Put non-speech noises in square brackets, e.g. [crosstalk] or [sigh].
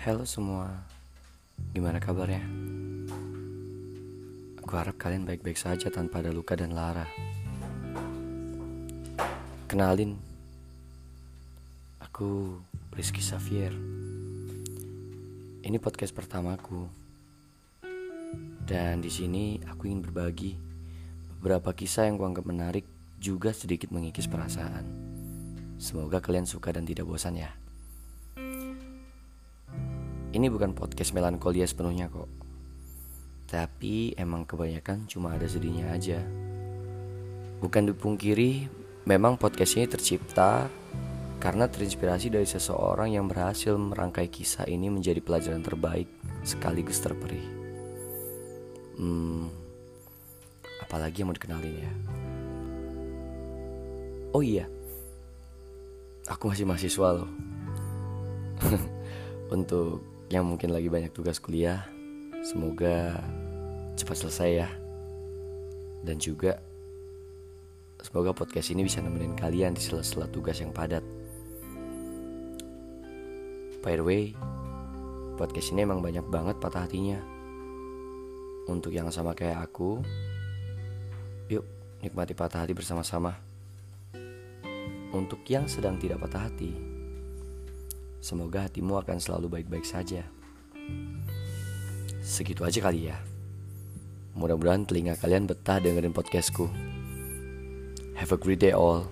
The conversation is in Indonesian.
Halo semua, gimana kabarnya? Aku harap kalian baik-baik saja tanpa ada luka dan lara. Kenalin, aku Rizky Xavier. Ini podcast pertamaku, dan di sini aku ingin berbagi beberapa kisah yang kuanggap menarik juga sedikit mengikis perasaan. Semoga kalian suka dan tidak bosan ya. Ini bukan podcast melankolia sepenuhnya kok. Tapi emang kebanyakan cuma ada sedihnya aja. Bukan dipungkiri, memang podcast ini tercipta karena terinspirasi dari seseorang yang berhasil merangkai kisah ini menjadi pelajaran terbaik sekaligus terperih. Hmm, apalagi yang mau dikenalin ya? Oh iya, aku masih mahasiswa loh. [laughs] Untuk yang mungkin lagi banyak tugas kuliah, semoga cepat selesai ya. Dan juga semoga podcast ini bisa nemenin kalian di sela-sela tugas yang padat. By the way, podcast ini emang banyak banget patah hatinya. Untuk yang sama kayak aku, yuk nikmati patah hati bersama-sama. Untuk yang sedang tidak patah hati, Semoga hatimu akan selalu baik-baik saja. Segitu aja kali ya. Mudah-mudahan telinga kalian betah dengerin podcastku. Have a great day all.